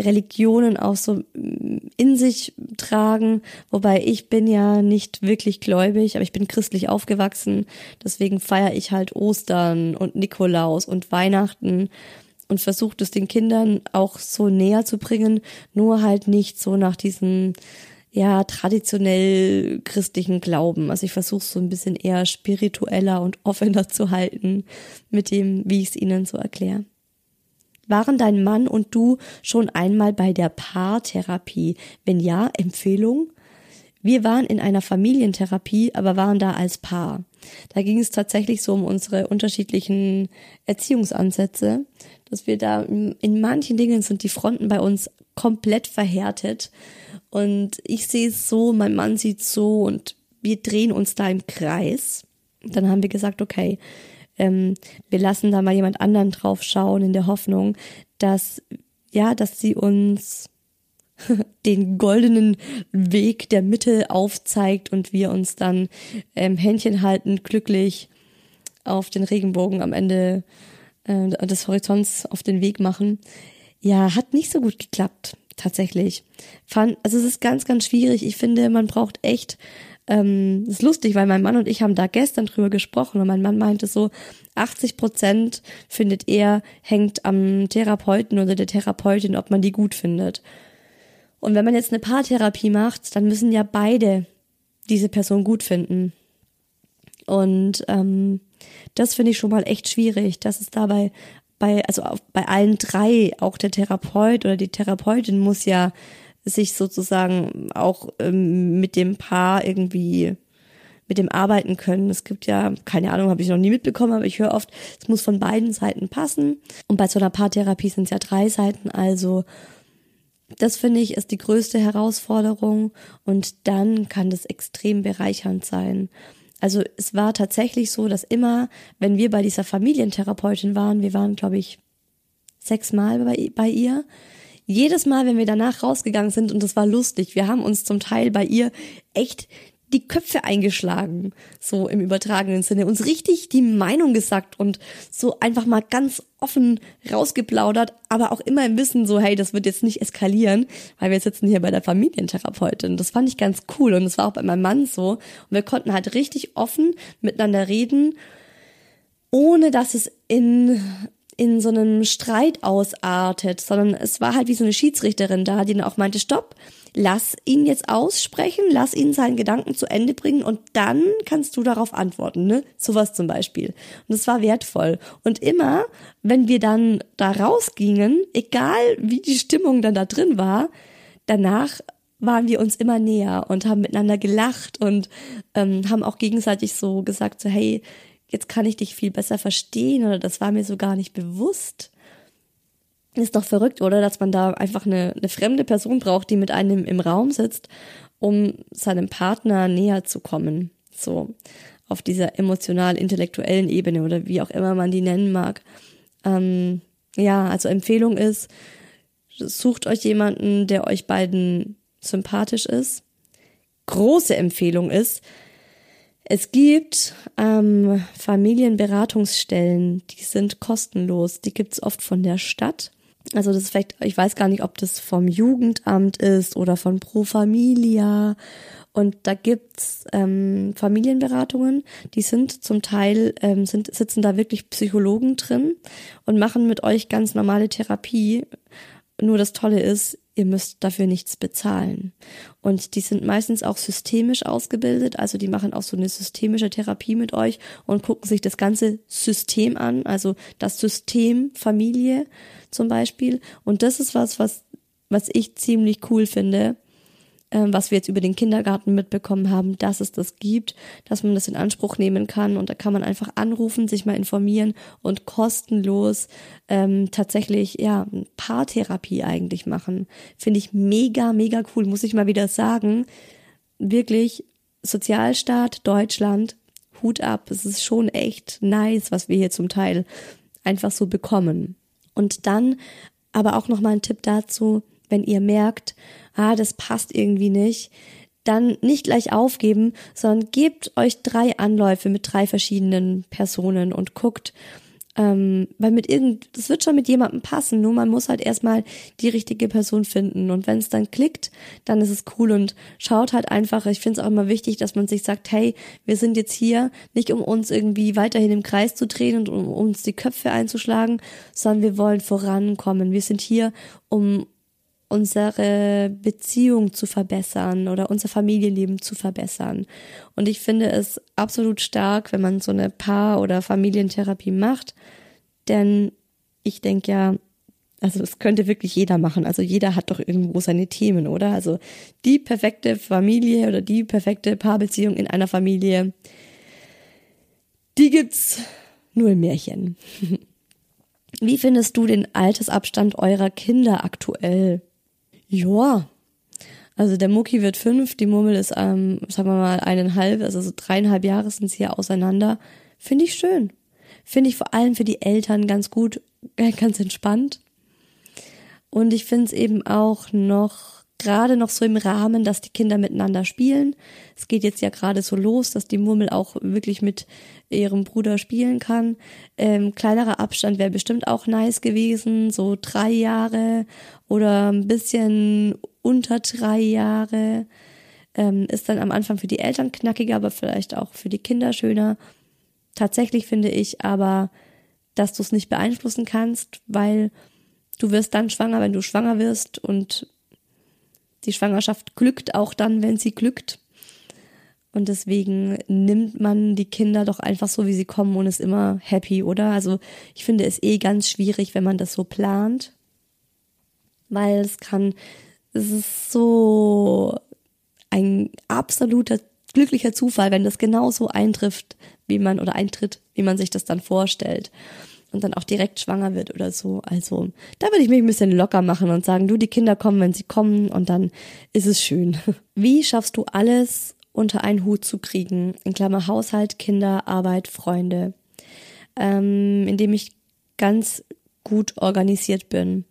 Religionen auch so mm, in sich tragen, wobei ich bin ja nicht wirklich gläubig, aber ich bin christlich aufgewachsen, deswegen feiere ich halt Ostern und Nikolaus und Weihnachten und versuche es den Kindern auch so näher zu bringen, nur halt nicht so nach diesem ja traditionell christlichen Glauben. Also ich versuche so ein bisschen eher spiritueller und offener zu halten mit dem, wie ich es ihnen so erkläre. Waren dein Mann und du schon einmal bei der Paartherapie? Wenn ja, Empfehlung? Wir waren in einer Familientherapie, aber waren da als Paar. Da ging es tatsächlich so um unsere unterschiedlichen Erziehungsansätze, dass wir da in manchen Dingen sind die Fronten bei uns komplett verhärtet. Und ich sehe es so, mein Mann sieht so und wir drehen uns da im Kreis. dann haben wir gesagt, okay, ähm, wir lassen da mal jemand anderen drauf schauen in der Hoffnung, dass ja, dass sie uns [LAUGHS] den goldenen Weg der Mitte aufzeigt und wir uns dann ähm, Händchen halten, glücklich auf den Regenbogen am Ende äh, des Horizonts auf den Weg machen. Ja, hat nicht so gut geklappt, tatsächlich. Fand, also es ist ganz, ganz schwierig. Ich finde, man braucht echt ähm, ist lustig, weil mein Mann und ich haben da gestern drüber gesprochen und mein Mann meinte so, 80 Prozent findet er, hängt am Therapeuten oder der Therapeutin, ob man die gut findet. Und wenn man jetzt eine Paartherapie macht, dann müssen ja beide diese Person gut finden. Und ähm, das finde ich schon mal echt schwierig, dass es dabei bei, also bei allen drei, auch der Therapeut oder die Therapeutin muss ja sich sozusagen auch ähm, mit dem Paar irgendwie mit dem arbeiten können. Es gibt ja, keine Ahnung, habe ich noch nie mitbekommen, aber ich höre oft, es muss von beiden Seiten passen. Und bei so einer Paartherapie sind es ja drei Seiten, also das finde ich ist die größte Herausforderung und dann kann das extrem bereichernd sein. Also es war tatsächlich so, dass immer, wenn wir bei dieser Familientherapeutin waren, wir waren, glaube ich, sechsmal bei, bei ihr, jedes Mal, wenn wir danach rausgegangen sind, und das war lustig, wir haben uns zum Teil bei ihr echt die Köpfe eingeschlagen, so im übertragenen Sinne, uns richtig die Meinung gesagt und so einfach mal ganz offen rausgeplaudert, aber auch immer im Wissen so, hey, das wird jetzt nicht eskalieren, weil wir sitzen hier bei der Familientherapeutin. Das fand ich ganz cool und das war auch bei meinem Mann so. Und wir konnten halt richtig offen miteinander reden, ohne dass es in in so einem Streit ausartet, sondern es war halt wie so eine Schiedsrichterin da, die dann auch meinte, stopp, lass ihn jetzt aussprechen, lass ihn seinen Gedanken zu Ende bringen und dann kannst du darauf antworten, ne? Sowas zum Beispiel. Und es war wertvoll. Und immer, wenn wir dann da rausgingen, egal wie die Stimmung dann da drin war, danach waren wir uns immer näher und haben miteinander gelacht und ähm, haben auch gegenseitig so gesagt, so hey, jetzt kann ich dich viel besser verstehen oder das war mir so gar nicht bewusst. Ist doch verrückt, oder? Dass man da einfach eine, eine fremde Person braucht, die mit einem im Raum sitzt, um seinem Partner näher zu kommen. So auf dieser emotional-intellektuellen Ebene oder wie auch immer man die nennen mag. Ähm, ja, also Empfehlung ist, sucht euch jemanden, der euch beiden sympathisch ist. Große Empfehlung ist, es gibt ähm, Familienberatungsstellen, die sind kostenlos. Die gibt's oft von der Stadt. Also das ist vielleicht, ich weiß gar nicht, ob das vom Jugendamt ist oder von Pro Familia. Und da gibt's ähm, Familienberatungen, die sind zum Teil, ähm, sind, sitzen da wirklich Psychologen drin und machen mit euch ganz normale Therapie. Nur das Tolle ist, ihr müsst dafür nichts bezahlen. Und die sind meistens auch systemisch ausgebildet, also die machen auch so eine systemische Therapie mit euch und gucken sich das ganze System an, also das System Familie zum Beispiel. Und das ist was, was, was ich ziemlich cool finde, was wir jetzt über den Kindergarten mitbekommen haben, dass es das gibt, dass man das in Anspruch nehmen kann und da kann man einfach anrufen, sich mal informieren und kostenlos ähm, tatsächlich ja Paartherapie eigentlich machen. Finde ich mega, mega cool, muss ich mal wieder sagen. Wirklich Sozialstaat Deutschland, Hut ab. Es ist schon echt nice, was wir hier zum Teil einfach so bekommen. Und dann aber auch noch mal ein Tipp dazu, wenn ihr merkt, ah, das passt irgendwie nicht, dann nicht gleich aufgeben, sondern gebt euch drei Anläufe mit drei verschiedenen Personen und guckt, ähm, weil mit irgend, das wird schon mit jemandem passen, nur man muss halt erstmal die richtige Person finden. Und wenn es dann klickt, dann ist es cool und schaut halt einfach, ich finde es auch immer wichtig, dass man sich sagt, hey, wir sind jetzt hier nicht um uns irgendwie weiterhin im Kreis zu drehen und um uns die Köpfe einzuschlagen, sondern wir wollen vorankommen. Wir sind hier, um unsere Beziehung zu verbessern oder unser Familienleben zu verbessern. Und ich finde es absolut stark, wenn man so eine Paar- oder Familientherapie macht, denn ich denke ja, also es könnte wirklich jeder machen. Also jeder hat doch irgendwo seine Themen, oder? Also die perfekte Familie oder die perfekte Paarbeziehung in einer Familie, die gibt's nur im Märchen. [LAUGHS] Wie findest du den Altersabstand eurer Kinder aktuell? Ja. Also der Mucki wird fünf, die Murmel ist, ähm, sagen wir mal, eineinhalb, also so dreieinhalb Jahre sind sie ja auseinander. Finde ich schön. Finde ich vor allem für die Eltern ganz gut, [LAUGHS] ganz entspannt. Und ich finde es eben auch noch gerade noch so im Rahmen, dass die Kinder miteinander spielen. Es geht jetzt ja gerade so los, dass die Murmel auch wirklich mit ihrem Bruder spielen kann. Ähm, kleinerer Abstand wäre bestimmt auch nice gewesen, so drei Jahre oder ein bisschen unter drei Jahre. Ähm, ist dann am Anfang für die Eltern knackiger, aber vielleicht auch für die Kinder schöner. Tatsächlich finde ich aber, dass du es nicht beeinflussen kannst, weil du wirst dann schwanger, wenn du schwanger wirst und die Schwangerschaft glückt auch dann, wenn sie glückt. Und deswegen nimmt man die Kinder doch einfach so, wie sie kommen und ist immer happy, oder? Also ich finde es eh ganz schwierig, wenn man das so plant. Weil es kann, es ist so ein absoluter glücklicher Zufall, wenn das genauso eintrifft, wie man oder eintritt, wie man sich das dann vorstellt und dann auch direkt schwanger wird oder so. Also da würde ich mich ein bisschen locker machen und sagen, du, die Kinder kommen, wenn sie kommen und dann ist es schön. [LAUGHS] Wie schaffst du alles unter einen Hut zu kriegen? In Klammer Haushalt, Kinder, Arbeit, Freunde. Ähm, indem ich ganz gut organisiert bin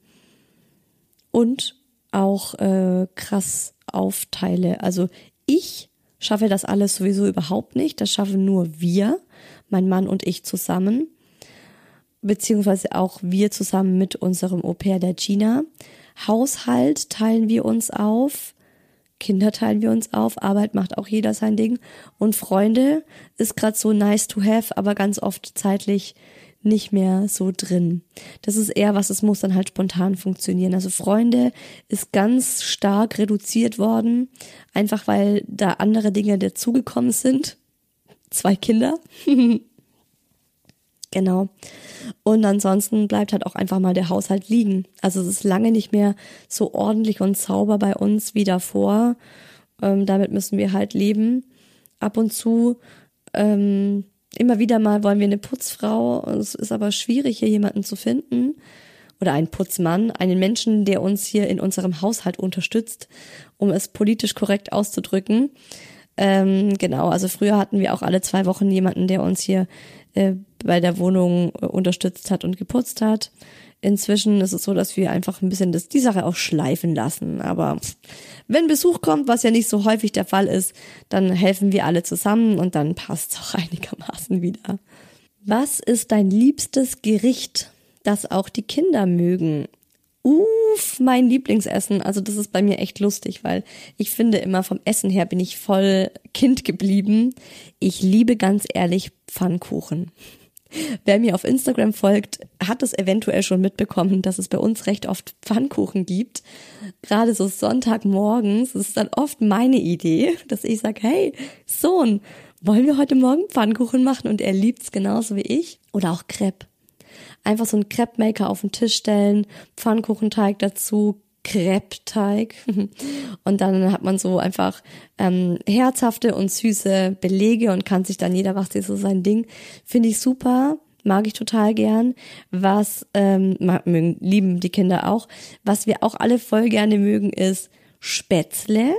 und auch äh, krass aufteile. Also ich schaffe das alles sowieso überhaupt nicht. Das schaffen nur wir, mein Mann und ich zusammen beziehungsweise auch wir zusammen mit unserem Au pair der Gina. Haushalt teilen wir uns auf, Kinder teilen wir uns auf, Arbeit macht auch jeder sein Ding und Freunde ist gerade so nice to have, aber ganz oft zeitlich nicht mehr so drin. Das ist eher was, es muss dann halt spontan funktionieren. Also Freunde ist ganz stark reduziert worden, einfach weil da andere Dinge dazugekommen sind. Zwei Kinder. [LAUGHS] genau. Und ansonsten bleibt halt auch einfach mal der Haushalt liegen. Also es ist lange nicht mehr so ordentlich und sauber bei uns wie davor. Ähm, damit müssen wir halt leben. Ab und zu, ähm, immer wieder mal wollen wir eine Putzfrau. Es ist aber schwierig, hier jemanden zu finden. Oder einen Putzmann, einen Menschen, der uns hier in unserem Haushalt unterstützt, um es politisch korrekt auszudrücken. Ähm, genau, also früher hatten wir auch alle zwei Wochen jemanden, der uns hier äh, bei der Wohnung äh, unterstützt hat und geputzt hat. Inzwischen ist es so, dass wir einfach ein bisschen das, die Sache auch schleifen lassen. Aber wenn Besuch kommt, was ja nicht so häufig der Fall ist, dann helfen wir alle zusammen und dann passt es auch [LAUGHS] einigermaßen wieder. Was ist dein liebstes Gericht, das auch die Kinder mögen? Uff, mein Lieblingsessen. Also das ist bei mir echt lustig, weil ich finde immer vom Essen her bin ich voll Kind geblieben. Ich liebe ganz ehrlich Pfannkuchen. Wer mir auf Instagram folgt, hat es eventuell schon mitbekommen, dass es bei uns recht oft Pfannkuchen gibt. Gerade so Sonntagmorgens ist dann oft meine Idee, dass ich sage, hey, Sohn, wollen wir heute Morgen Pfannkuchen machen? Und er liebt's genauso wie ich. Oder auch Crepe einfach so einen Crepe-Maker auf den Tisch stellen, Pfannkuchenteig dazu, Crepe-Teig [LAUGHS] und dann hat man so einfach ähm, herzhafte und süße Belege und kann sich dann jeder macht sich so sein Ding. Finde ich super, mag ich total gern. Was ähm, mögen, lieben die Kinder auch. Was wir auch alle voll gerne mögen ist Spätzle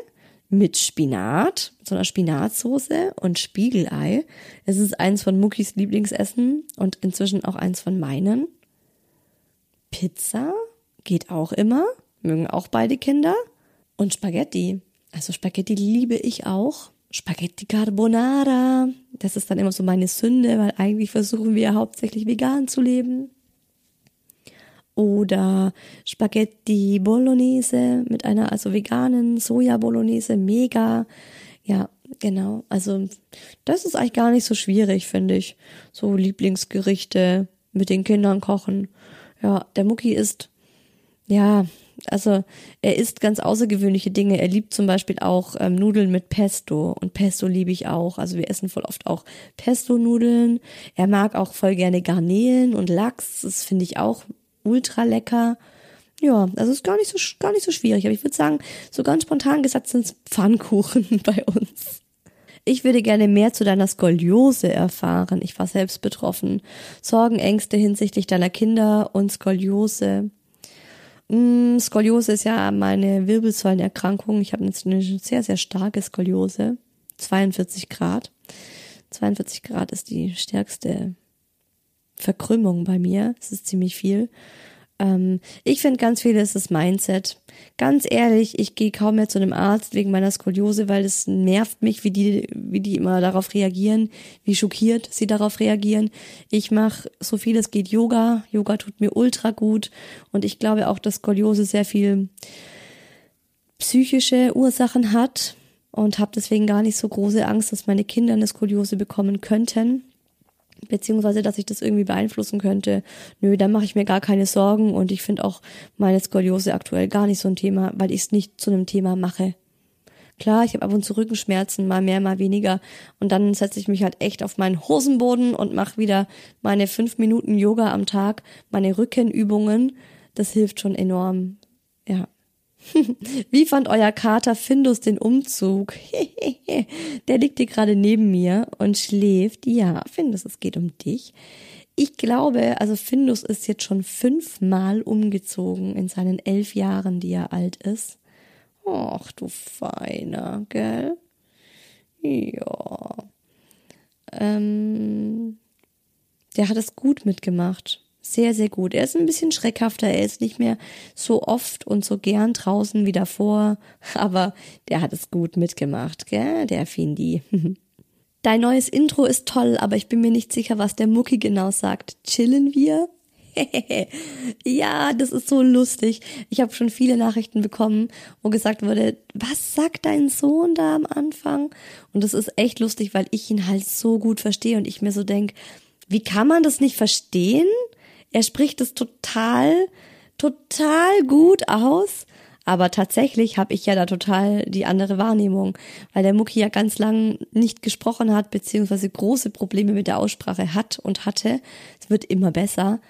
mit Spinat, so einer Spinatsoße und Spiegelei. Es ist eins von Muckis Lieblingsessen und inzwischen auch eins von meinen. Pizza geht auch immer, mögen auch beide Kinder. Und Spaghetti. Also Spaghetti liebe ich auch. Spaghetti Carbonara. Das ist dann immer so meine Sünde, weil eigentlich versuchen wir hauptsächlich vegan zu leben oder Spaghetti Bolognese mit einer also veganen Soja Bolognese, mega. Ja, genau. Also das ist eigentlich gar nicht so schwierig, finde ich. So Lieblingsgerichte mit den Kindern kochen. Ja, der Mucki ist ja, also er isst ganz außergewöhnliche Dinge. Er liebt zum Beispiel auch ähm, Nudeln mit Pesto und Pesto liebe ich auch. Also wir essen voll oft auch Pesto-Nudeln. Er mag auch voll gerne Garnelen und Lachs. Das finde ich auch ultra lecker. Ja, also ist gar nicht so, gar nicht so schwierig. Aber ich würde sagen, so ganz spontan gesagt sind es Pfannkuchen [LAUGHS] bei uns. Ich würde gerne mehr zu deiner Skoliose erfahren. Ich war selbst betroffen. Sorgen, Ängste hinsichtlich deiner Kinder und Skoliose. Mm, Skoliose ist ja meine Wirbelsäulenerkrankung. Ich habe jetzt eine sehr, sehr starke Skoliose. 42 Grad. 42 Grad ist die stärkste Verkrümmung bei mir. Es ist ziemlich viel. Ähm, ich finde ganz viel ist das Mindset. Ganz ehrlich, ich gehe kaum mehr zu einem Arzt wegen meiner Skoliose, weil es nervt mich, wie die, wie die immer darauf reagieren, wie schockiert sie darauf reagieren. Ich mache so viel es geht Yoga. Yoga tut mir ultra gut und ich glaube auch, dass Skoliose sehr viel psychische Ursachen hat und habe deswegen gar nicht so große Angst, dass meine Kinder eine Skoliose bekommen könnten beziehungsweise dass ich das irgendwie beeinflussen könnte. Nö, da mache ich mir gar keine Sorgen und ich finde auch meine Skoliose aktuell gar nicht so ein Thema, weil ich es nicht zu einem Thema mache. Klar, ich habe ab und zu Rückenschmerzen, mal mehr, mal weniger. Und dann setze ich mich halt echt auf meinen Hosenboden und mache wieder meine fünf Minuten Yoga am Tag, meine Rückenübungen. Das hilft schon enorm. Ja. [LAUGHS] Wie fand euer Kater Findus den Umzug? [LAUGHS] Der liegt hier gerade neben mir und schläft. Ja, Findus, es geht um dich. Ich glaube, also Findus ist jetzt schon fünfmal umgezogen in seinen elf Jahren, die er alt ist. Ach, du Feiner, gell? Ja. Ähm, der hat es gut mitgemacht. Sehr, sehr gut. Er ist ein bisschen schreckhafter. Er ist nicht mehr so oft und so gern draußen wie davor. [LAUGHS] Aber der hat es gut mitgemacht, gell? Der Findi. [LAUGHS] Dein neues Intro ist toll, aber ich bin mir nicht sicher, was der Mucki genau sagt. Chillen wir? [LAUGHS] ja, das ist so lustig. Ich habe schon viele Nachrichten bekommen, wo gesagt wurde, was sagt dein Sohn da am Anfang? Und das ist echt lustig, weil ich ihn halt so gut verstehe und ich mir so denk, wie kann man das nicht verstehen? Er spricht es total, total gut aus. Aber tatsächlich habe ich ja da total die andere Wahrnehmung, weil der Mucki ja ganz lang nicht gesprochen hat, beziehungsweise große Probleme mit der Aussprache hat und hatte. Es wird immer besser.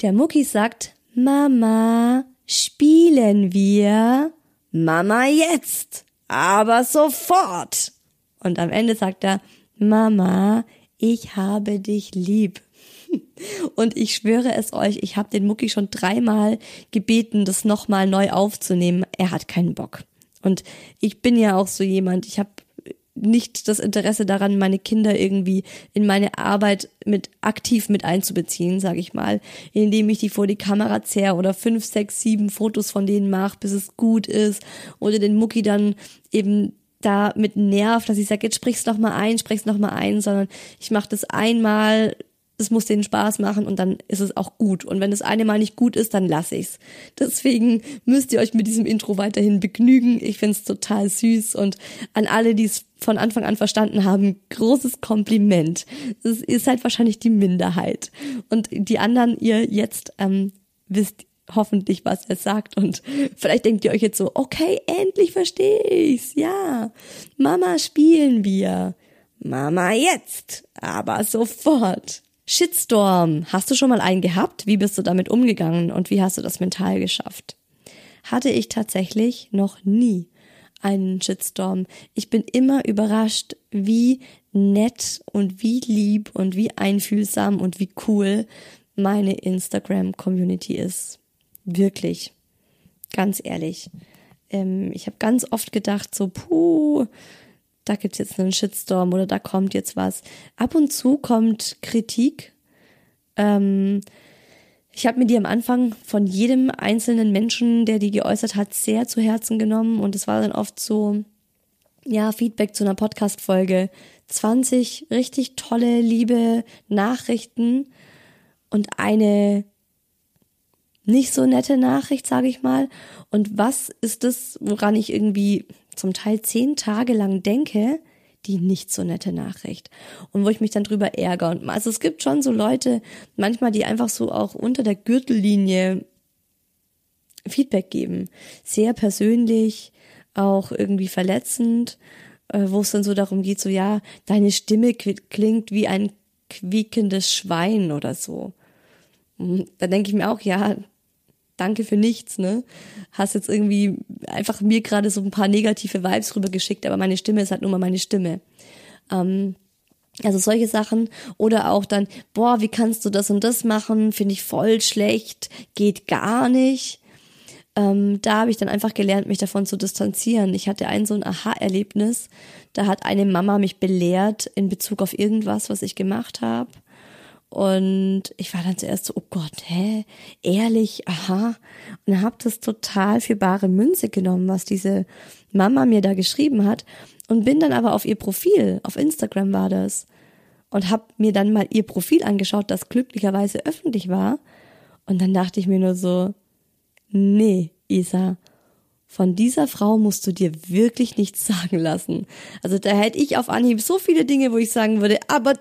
Der Mucki sagt, Mama, spielen wir? Mama jetzt, aber sofort. Und am Ende sagt er, Mama, ich habe dich lieb. [LAUGHS] Und ich schwöre es euch, ich habe den Mucki schon dreimal gebeten, das nochmal neu aufzunehmen. Er hat keinen Bock. Und ich bin ja auch so jemand, ich habe nicht das Interesse daran, meine Kinder irgendwie in meine Arbeit mit aktiv mit einzubeziehen, sage ich mal, indem ich die vor die Kamera zerre oder fünf, sechs, sieben Fotos von denen mache, bis es gut ist oder den Mucki dann eben da mit nervt, dass ich sage, jetzt sprich's noch mal ein, sprich's noch mal ein, sondern ich mache das einmal, es muss denen Spaß machen und dann ist es auch gut. Und wenn das eine Mal nicht gut ist, dann lasse ich's. Deswegen müsst ihr euch mit diesem Intro weiterhin begnügen. Ich find's total süß und an alle, die es von Anfang an verstanden haben, großes Kompliment. Das, ihr seid wahrscheinlich die Minderheit. Und die anderen, ihr jetzt ähm, wisst hoffentlich, was er sagt und vielleicht denkt ihr euch jetzt so, okay, endlich verstehe ich's. Ja. Mama spielen wir. Mama jetzt, aber sofort. Shitstorm. Hast du schon mal einen gehabt? Wie bist du damit umgegangen und wie hast du das mental geschafft? Hatte ich tatsächlich noch nie einen Shitstorm. Ich bin immer überrascht, wie nett und wie lieb und wie einfühlsam und wie cool meine Instagram-Community ist. Wirklich. Ganz ehrlich. Ähm, ich habe ganz oft gedacht, so, puh, da gibt's jetzt einen Shitstorm oder da kommt jetzt was. Ab und zu kommt Kritik. Ähm, ich habe mir die am Anfang von jedem einzelnen Menschen, der die geäußert hat, sehr zu Herzen genommen und es war dann oft so, ja, Feedback zu einer Podcast-Folge. 20 richtig tolle, liebe Nachrichten und eine nicht so nette Nachricht, sage ich mal. Und was ist das, woran ich irgendwie zum Teil zehn Tage lang denke, die nicht so nette Nachricht und wo ich mich dann drüber ärgere. Und also es gibt schon so Leute, manchmal, die einfach so auch unter der Gürtellinie Feedback geben. Sehr persönlich, auch irgendwie verletzend, äh, wo es dann so darum geht, so ja, deine Stimme klingt wie ein quiekendes Schwein oder so. Da denke ich mir auch, ja, danke für nichts, ne? Hast jetzt irgendwie einfach mir gerade so ein paar negative Vibes rübergeschickt, aber meine Stimme ist halt nur mal meine Stimme. Ähm, also solche Sachen oder auch dann, boah, wie kannst du das und das machen? Finde ich voll schlecht, geht gar nicht. Ähm, da habe ich dann einfach gelernt, mich davon zu distanzieren. Ich hatte ein so ein Aha-Erlebnis. Da hat eine Mama mich belehrt in Bezug auf irgendwas, was ich gemacht habe. Und ich war dann zuerst so, oh Gott, hä? Ehrlich, aha. Und habe das total für bare Münze genommen, was diese Mama mir da geschrieben hat. Und bin dann aber auf ihr Profil, auf Instagram war das. Und habe mir dann mal ihr Profil angeschaut, das glücklicherweise öffentlich war. Und dann dachte ich mir nur so, nee, Isa, von dieser Frau musst du dir wirklich nichts sagen lassen. Also da hätte ich auf Anhieb so viele Dinge, wo ich sagen würde, aber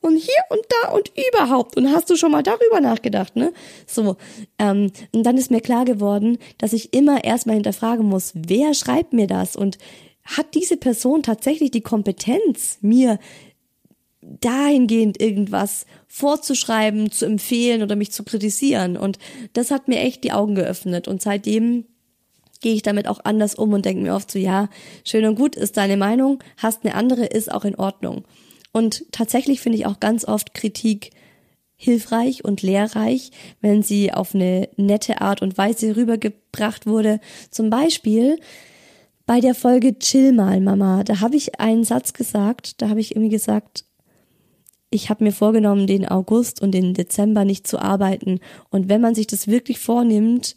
und hier und da und überhaupt. Und hast du schon mal darüber nachgedacht, ne? So. Ähm, und dann ist mir klar geworden, dass ich immer erstmal hinterfragen muss, wer schreibt mir das? Und hat diese Person tatsächlich die Kompetenz, mir dahingehend irgendwas vorzuschreiben, zu empfehlen oder mich zu kritisieren. Und das hat mir echt die Augen geöffnet. Und seitdem gehe ich damit auch anders um und denke mir oft so, ja, schön und gut ist deine Meinung, hast eine andere, ist auch in Ordnung. Und tatsächlich finde ich auch ganz oft Kritik hilfreich und lehrreich, wenn sie auf eine nette Art und Weise rübergebracht wurde. Zum Beispiel bei der Folge Chill mal, Mama. Da habe ich einen Satz gesagt, da habe ich irgendwie gesagt, ich habe mir vorgenommen, den August und den Dezember nicht zu arbeiten. Und wenn man sich das wirklich vornimmt,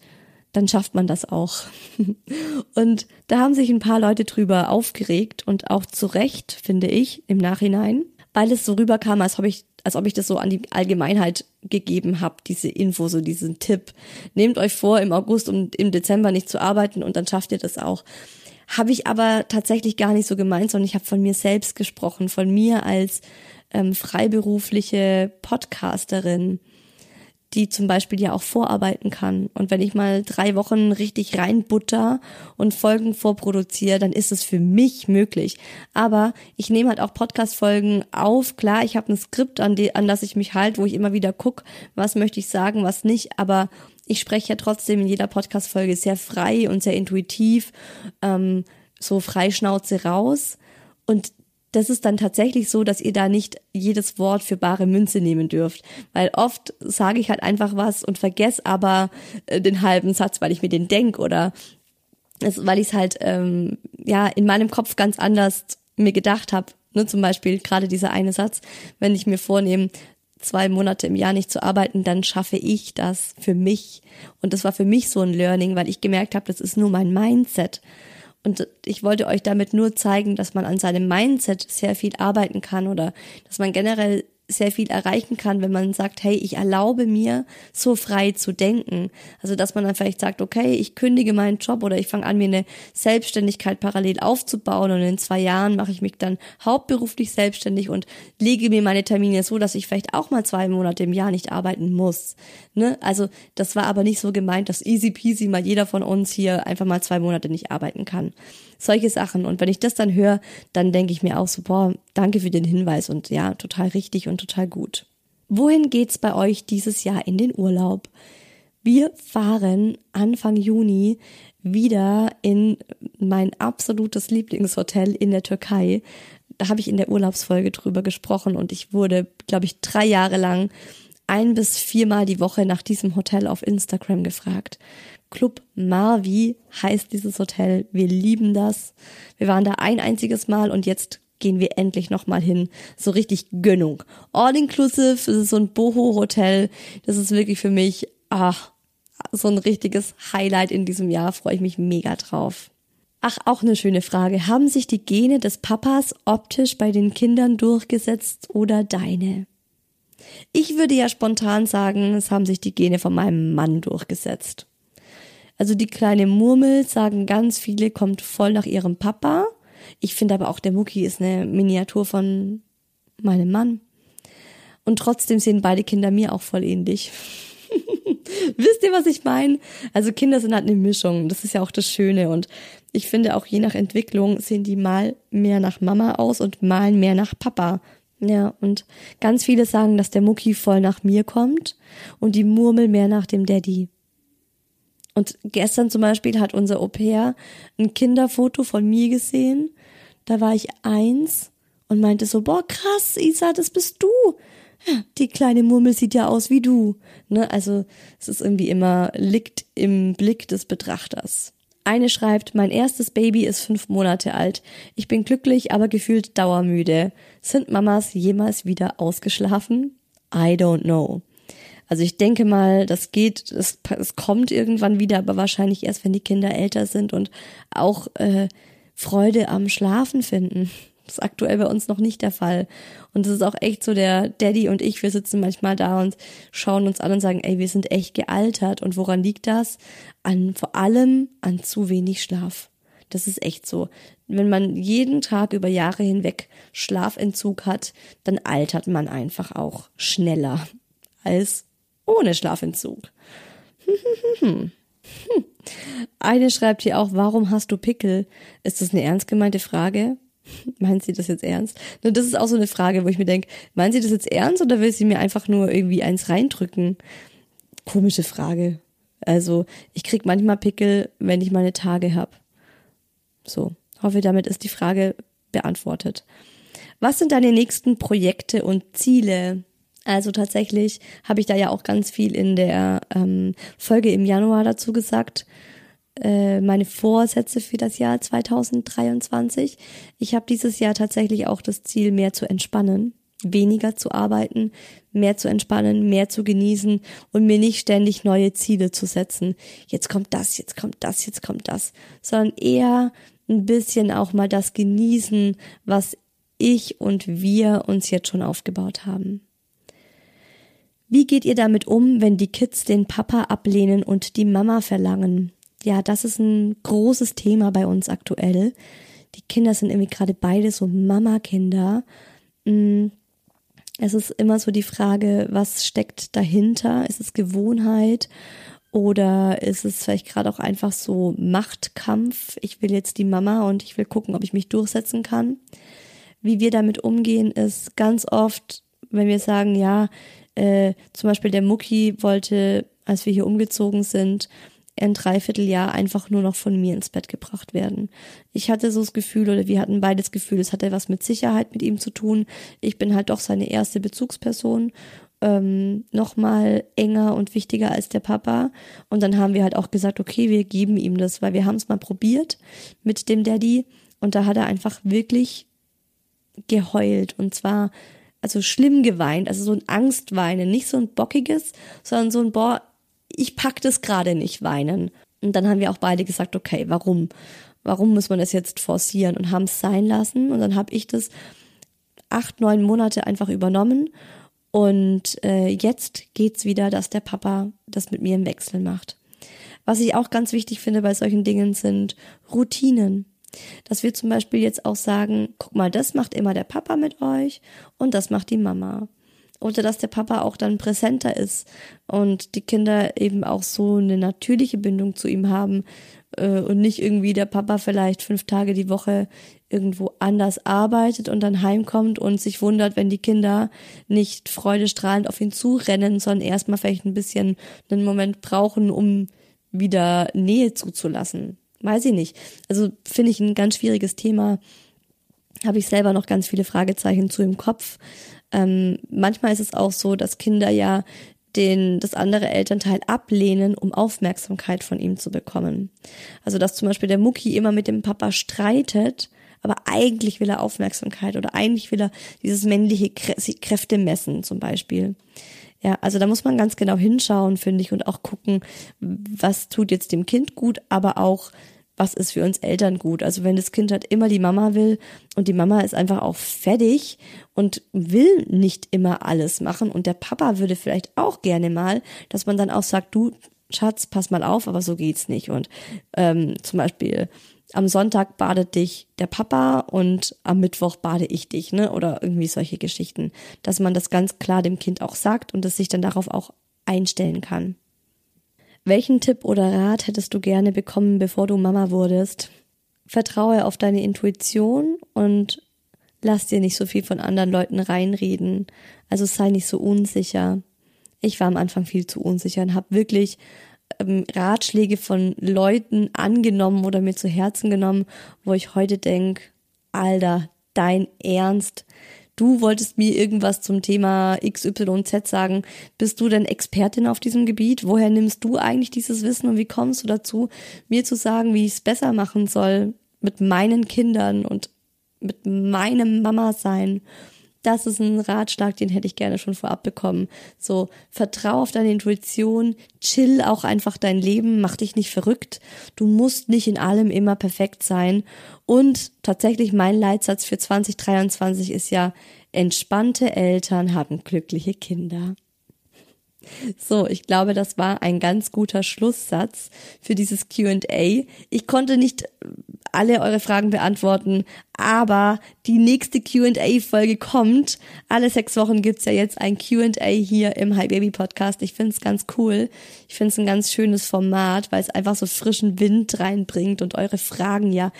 dann schafft man das auch. [LAUGHS] und da haben sich ein paar Leute drüber aufgeregt und auch zu Recht, finde ich, im Nachhinein, weil es so rüberkam, als ob ich, als ob ich das so an die Allgemeinheit gegeben habe, diese Info, so diesen Tipp. Nehmt euch vor, im August und im Dezember nicht zu arbeiten und dann schafft ihr das auch. Habe ich aber tatsächlich gar nicht so gemeint, sondern ich habe von mir selbst gesprochen, von mir als ähm, freiberufliche Podcasterin die zum Beispiel ja auch vorarbeiten kann. Und wenn ich mal drei Wochen richtig reinbutter und Folgen vorproduziere, dann ist es für mich möglich. Aber ich nehme halt auch Podcast-Folgen auf. Klar, ich habe ein Skript, an, die, an das ich mich halt, wo ich immer wieder gucke, was möchte ich sagen, was nicht. Aber ich spreche ja trotzdem in jeder Podcast-Folge sehr frei und sehr intuitiv, ähm, so freischnauze raus. Und das ist dann tatsächlich so, dass ihr da nicht jedes Wort für bare Münze nehmen dürft. Weil oft sage ich halt einfach was und vergesse aber äh, den halben Satz, weil ich mir den denk oder es, weil ich es halt ähm, ja in meinem Kopf ganz anders mir gedacht habe. Ne, zum Beispiel gerade dieser eine Satz, wenn ich mir vornehme, zwei Monate im Jahr nicht zu arbeiten, dann schaffe ich das für mich. Und das war für mich so ein Learning, weil ich gemerkt habe, das ist nur mein Mindset. Und ich wollte euch damit nur zeigen, dass man an seinem Mindset sehr viel arbeiten kann oder dass man generell sehr viel erreichen kann, wenn man sagt, hey, ich erlaube mir, so frei zu denken. Also, dass man dann vielleicht sagt, okay, ich kündige meinen Job oder ich fange an, mir eine Selbstständigkeit parallel aufzubauen und in zwei Jahren mache ich mich dann hauptberuflich selbstständig und lege mir meine Termine so, dass ich vielleicht auch mal zwei Monate im Jahr nicht arbeiten muss. Ne? Also, das war aber nicht so gemeint, dass easy peasy mal jeder von uns hier einfach mal zwei Monate nicht arbeiten kann solche Sachen. Und wenn ich das dann höre, dann denke ich mir auch so, boah, danke für den Hinweis und ja, total richtig und total gut. Wohin geht's bei euch dieses Jahr in den Urlaub? Wir fahren Anfang Juni wieder in mein absolutes Lieblingshotel in der Türkei. Da habe ich in der Urlaubsfolge drüber gesprochen und ich wurde, glaube ich, drei Jahre lang ein bis viermal die Woche nach diesem Hotel auf Instagram gefragt. Club Marvi heißt dieses Hotel. Wir lieben das. Wir waren da ein einziges Mal und jetzt gehen wir endlich nochmal hin. So richtig Gönnung. All inclusive, das ist so ein Boho-Hotel. Das ist wirklich für mich, ach, so ein richtiges Highlight in diesem Jahr. Freue ich mich mega drauf. Ach, auch eine schöne Frage. Haben sich die Gene des Papas optisch bei den Kindern durchgesetzt oder deine? Ich würde ja spontan sagen, es haben sich die Gene von meinem Mann durchgesetzt. Also die kleine Murmel, sagen ganz viele, kommt voll nach ihrem Papa. Ich finde aber auch, der Mucki ist eine Miniatur von meinem Mann. Und trotzdem sehen beide Kinder mir auch voll ähnlich. [LAUGHS] Wisst ihr, was ich meine? Also Kinder sind halt eine Mischung. Das ist ja auch das Schöne. Und ich finde auch je nach Entwicklung sehen die mal mehr nach Mama aus und mal mehr nach Papa. Ja, und ganz viele sagen, dass der Mucki voll nach mir kommt und die Murmel mehr nach dem Daddy. Und gestern zum Beispiel hat unser Au pair ein Kinderfoto von mir gesehen. Da war ich eins und meinte so, boah, krass, Isa, das bist du. Die kleine Murmel sieht ja aus wie du. Ne? Also es ist irgendwie immer, liegt im Blick des Betrachters. Eine schreibt, mein erstes Baby ist fünf Monate alt. Ich bin glücklich, aber gefühlt dauermüde. Sind Mamas jemals wieder ausgeschlafen? I don't know. Also ich denke mal, das geht, es, es kommt irgendwann wieder, aber wahrscheinlich erst, wenn die Kinder älter sind und auch äh, Freude am Schlafen finden. [LAUGHS] Das ist aktuell bei uns noch nicht der Fall. Und es ist auch echt so, der Daddy und ich, wir sitzen manchmal da und schauen uns an und sagen, ey, wir sind echt gealtert. Und woran liegt das? An, vor allem an zu wenig Schlaf. Das ist echt so. Wenn man jeden Tag über Jahre hinweg Schlafentzug hat, dann altert man einfach auch schneller [LAUGHS] als ohne Schlafentzug. Eine schreibt hier auch, warum hast du Pickel? Ist das eine ernst gemeinte Frage? Meint sie das jetzt ernst? Und das ist auch so eine Frage, wo ich mir denke, meint sie das jetzt ernst oder will sie mir einfach nur irgendwie eins reindrücken? Komische Frage. Also, ich krieg manchmal Pickel, wenn ich meine Tage hab. So, hoffe, damit ist die Frage beantwortet. Was sind deine nächsten Projekte und Ziele? Also tatsächlich habe ich da ja auch ganz viel in der ähm, Folge im Januar dazu gesagt. Äh, meine Vorsätze für das Jahr 2023. Ich habe dieses Jahr tatsächlich auch das Ziel, mehr zu entspannen, weniger zu arbeiten, mehr zu entspannen, mehr zu genießen und mir nicht ständig neue Ziele zu setzen. Jetzt kommt das, jetzt kommt das, jetzt kommt das, sondern eher ein bisschen auch mal das genießen, was ich und wir uns jetzt schon aufgebaut haben. Wie geht ihr damit um, wenn die Kids den Papa ablehnen und die Mama verlangen? Ja, das ist ein großes Thema bei uns aktuell. Die Kinder sind irgendwie gerade beide so Mama-Kinder. Mm, es ist immer so die Frage, was steckt dahinter? Ist es Gewohnheit oder ist es vielleicht gerade auch einfach so Machtkampf? Ich will jetzt die Mama und ich will gucken, ob ich mich durchsetzen kann. Wie wir damit umgehen, ist ganz oft, wenn wir sagen, ja, äh, zum Beispiel der Mucki wollte, als wir hier umgezogen sind, ein Dreivierteljahr einfach nur noch von mir ins Bett gebracht werden. Ich hatte so das Gefühl, oder wir hatten beides Gefühl, es hatte was mit Sicherheit mit ihm zu tun. Ich bin halt doch seine erste Bezugsperson, ähm, nochmal enger und wichtiger als der Papa. Und dann haben wir halt auch gesagt, okay, wir geben ihm das, weil wir haben es mal probiert mit dem Daddy und da hat er einfach wirklich geheult und zwar also schlimm geweint, also so ein Angstweinen, nicht so ein bockiges, sondern so ein boah, ich pack das gerade nicht weinen. Und dann haben wir auch beide gesagt, okay, warum? Warum muss man das jetzt forcieren und haben es sein lassen? Und dann habe ich das acht, neun Monate einfach übernommen. Und äh, jetzt geht's wieder, dass der Papa das mit mir im Wechsel macht. Was ich auch ganz wichtig finde bei solchen Dingen sind Routinen. Dass wir zum Beispiel jetzt auch sagen, guck mal, das macht immer der Papa mit euch und das macht die Mama. Oder dass der Papa auch dann präsenter ist und die Kinder eben auch so eine natürliche Bindung zu ihm haben äh, und nicht irgendwie der Papa vielleicht fünf Tage die Woche irgendwo anders arbeitet und dann heimkommt und sich wundert, wenn die Kinder nicht freudestrahlend auf ihn zurennen, sondern erstmal vielleicht ein bisschen einen Moment brauchen, um wieder Nähe zuzulassen. Weiß ich nicht. Also finde ich ein ganz schwieriges Thema. Habe ich selber noch ganz viele Fragezeichen zu im Kopf. Ähm, manchmal ist es auch so, dass Kinder ja den, das andere Elternteil ablehnen, um Aufmerksamkeit von ihm zu bekommen. Also, dass zum Beispiel der Mucki immer mit dem Papa streitet, aber eigentlich will er Aufmerksamkeit oder eigentlich will er dieses männliche Kräfte messen, zum Beispiel. Ja, also da muss man ganz genau hinschauen, finde ich, und auch gucken, was tut jetzt dem Kind gut, aber auch, was ist für uns Eltern gut. Also wenn das Kind halt immer die Mama will und die Mama ist einfach auch fertig und will nicht immer alles machen und der Papa würde vielleicht auch gerne mal, dass man dann auch sagt, du Schatz, pass mal auf, aber so geht's nicht. Und ähm, zum Beispiel am Sonntag badet dich der Papa und am Mittwoch bade ich dich, ne? Oder irgendwie solche Geschichten. Dass man das ganz klar dem Kind auch sagt und es sich dann darauf auch einstellen kann. Welchen Tipp oder Rat hättest du gerne bekommen, bevor du Mama wurdest? Vertraue auf deine Intuition und lass dir nicht so viel von anderen Leuten reinreden. Also sei nicht so unsicher. Ich war am Anfang viel zu unsicher und habe wirklich ähm, Ratschläge von Leuten angenommen oder mir zu Herzen genommen, wo ich heute denk, Alter, dein Ernst, du wolltest mir irgendwas zum Thema XYZ sagen. Bist du denn Expertin auf diesem Gebiet? Woher nimmst du eigentlich dieses Wissen und wie kommst du dazu, mir zu sagen, wie ich es besser machen soll mit meinen Kindern und mit meinem Mama sein? Das ist ein Ratschlag, den hätte ich gerne schon vorab bekommen. So, vertrau auf deine Intuition, chill auch einfach dein Leben, mach dich nicht verrückt. Du musst nicht in allem immer perfekt sein. Und tatsächlich mein Leitsatz für 2023 ist ja, entspannte Eltern haben glückliche Kinder. So, ich glaube, das war ein ganz guter Schlusssatz für dieses QA. Ich konnte nicht alle eure Fragen beantworten, aber die nächste QA-Folge kommt. Alle sechs Wochen gibt's ja jetzt ein QA hier im Hi Baby Podcast. Ich find's ganz cool. Ich find's ein ganz schönes Format, weil es einfach so frischen Wind reinbringt und eure Fragen ja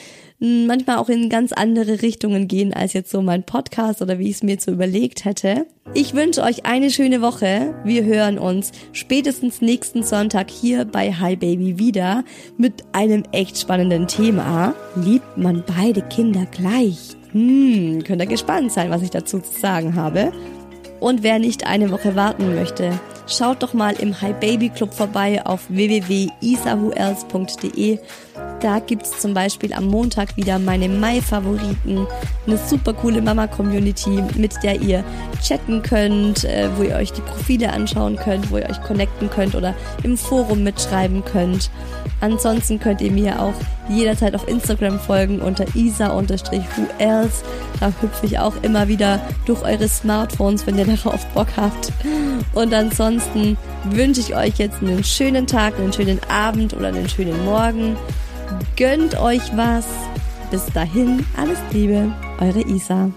manchmal auch in ganz andere Richtungen gehen als jetzt so mein Podcast oder wie ich es mir so überlegt hätte. Ich wünsche euch eine schöne Woche. Wir hören uns spätestens nächsten Sonntag hier bei Hi Baby wieder mit einem echt spannenden Thema. Liebt man beide Kinder gleich? Hm, könnt ihr gespannt sein, was ich dazu zu sagen habe. Und wer nicht eine Woche warten möchte, schaut doch mal im Hi Baby Club vorbei auf www.isahuels.de. Da gibt's zum Beispiel am Montag wieder meine Mai-Favoriten, eine super coole Mama-Community, mit der ihr chatten könnt, äh, wo ihr euch die Profile anschauen könnt, wo ihr euch connecten könnt oder im Forum mitschreiben könnt. Ansonsten könnt ihr mir auch jederzeit auf Instagram folgen unter isa-whoelse. Da hüpfe ich auch immer wieder durch eure Smartphones, wenn ihr [LAUGHS] darauf Bock habt. Und ansonsten wünsche ich euch jetzt einen schönen Tag, einen schönen Abend oder einen schönen Morgen. Gönnt euch was. Bis dahin, alles Liebe, eure Isa.